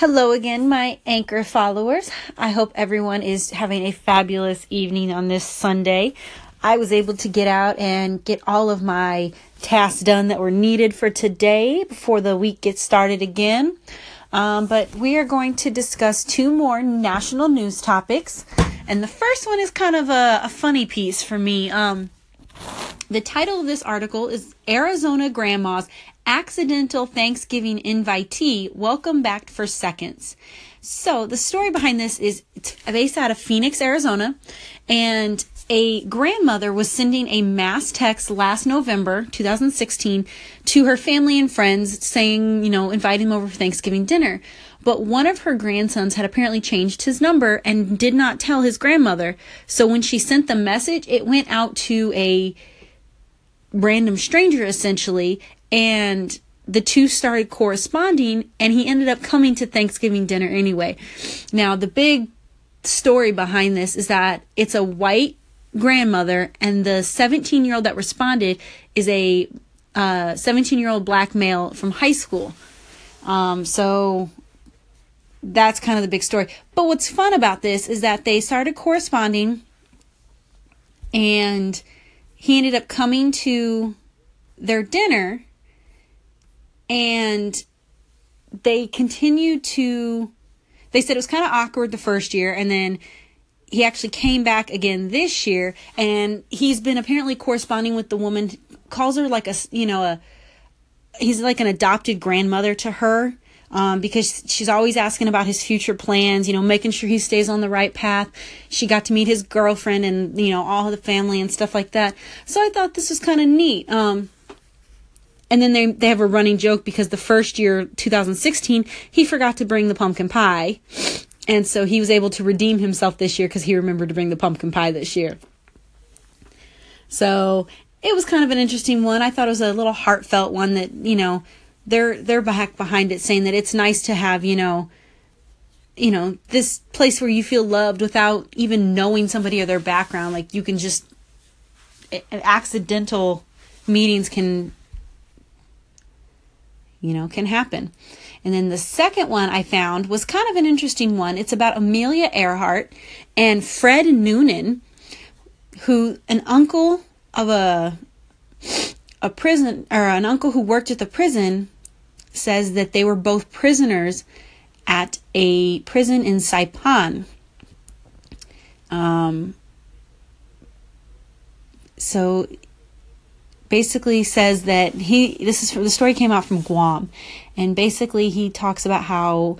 Hello again, my anchor followers. I hope everyone is having a fabulous evening on this Sunday. I was able to get out and get all of my tasks done that were needed for today before the week gets started again. Um, but we are going to discuss two more national news topics. And the first one is kind of a, a funny piece for me. Um, the title of this article is Arizona Grandmas accidental Thanksgiving invitee welcome back for seconds. So the story behind this is based out of Phoenix, Arizona, and a grandmother was sending a mass text last November 2016 to her family and friends saying, you know, inviting them over for Thanksgiving dinner. But one of her grandsons had apparently changed his number and did not tell his grandmother. So when she sent the message, it went out to a random stranger essentially and the two started corresponding and he ended up coming to Thanksgiving dinner anyway. Now, the big story behind this is that it's a white grandmother and the 17 year old that responded is a 17 uh, year old black male from high school. Um, so that's kind of the big story. But what's fun about this is that they started corresponding and he ended up coming to their dinner and they continued to they said it was kind of awkward the first year and then he actually came back again this year and he's been apparently corresponding with the woman calls her like a you know a he's like an adopted grandmother to her um, because she's always asking about his future plans, you know, making sure he stays on the right path. She got to meet his girlfriend and, you know, all the family and stuff like that. So I thought this was kind of neat. Um, and then they they have a running joke because the first year 2016 he forgot to bring the pumpkin pie and so he was able to redeem himself this year because he remembered to bring the pumpkin pie this year so it was kind of an interesting one i thought it was a little heartfelt one that you know they're they're back behind it saying that it's nice to have you know you know this place where you feel loved without even knowing somebody or their background like you can just accidental meetings can you know, can happen. And then the second one I found was kind of an interesting one. It's about Amelia Earhart and Fred Noonan, who an uncle of a a prison or an uncle who worked at the prison says that they were both prisoners at a prison in Saipan. Um, so basically says that he this is the story came out from Guam and basically he talks about how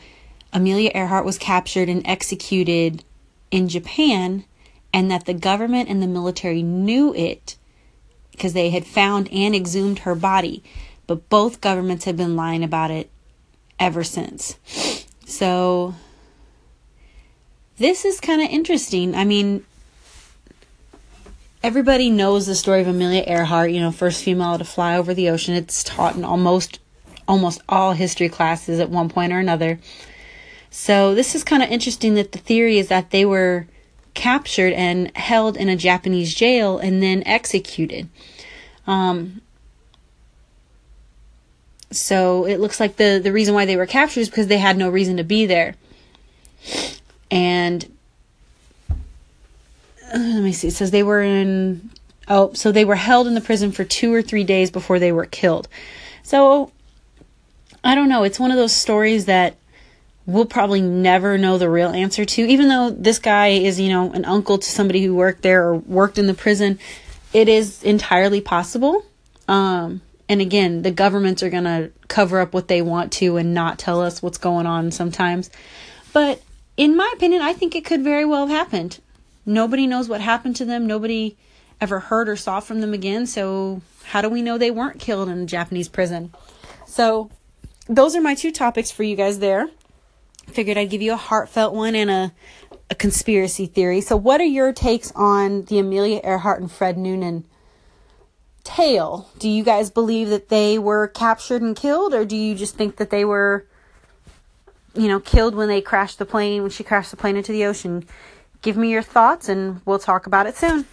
Amelia Earhart was captured and executed in Japan and that the government and the military knew it because they had found and exhumed her body but both governments have been lying about it ever since so this is kind of interesting i mean everybody knows the story of Amelia Earhart, you know, first female to fly over the ocean. It's taught in almost almost all history classes at one point or another. So this is kind of interesting that the theory is that they were captured and held in a Japanese jail and then executed. Um, so it looks like the the reason why they were captured is because they had no reason to be there. And uh, let me see. It says they were in. Oh, so they were held in the prison for two or three days before they were killed. So I don't know. It's one of those stories that we'll probably never know the real answer to. Even though this guy is, you know, an uncle to somebody who worked there or worked in the prison, it is entirely possible. Um, and again, the governments are going to cover up what they want to and not tell us what's going on sometimes. But in my opinion, I think it could very well have happened. Nobody knows what happened to them. Nobody ever heard or saw from them again. So, how do we know they weren't killed in a Japanese prison? So, those are my two topics for you guys there. Figured I'd give you a heartfelt one and a, a conspiracy theory. So, what are your takes on the Amelia Earhart and Fred Noonan tale? Do you guys believe that they were captured and killed, or do you just think that they were, you know, killed when they crashed the plane, when she crashed the plane into the ocean? Give me your thoughts and we'll talk about it soon.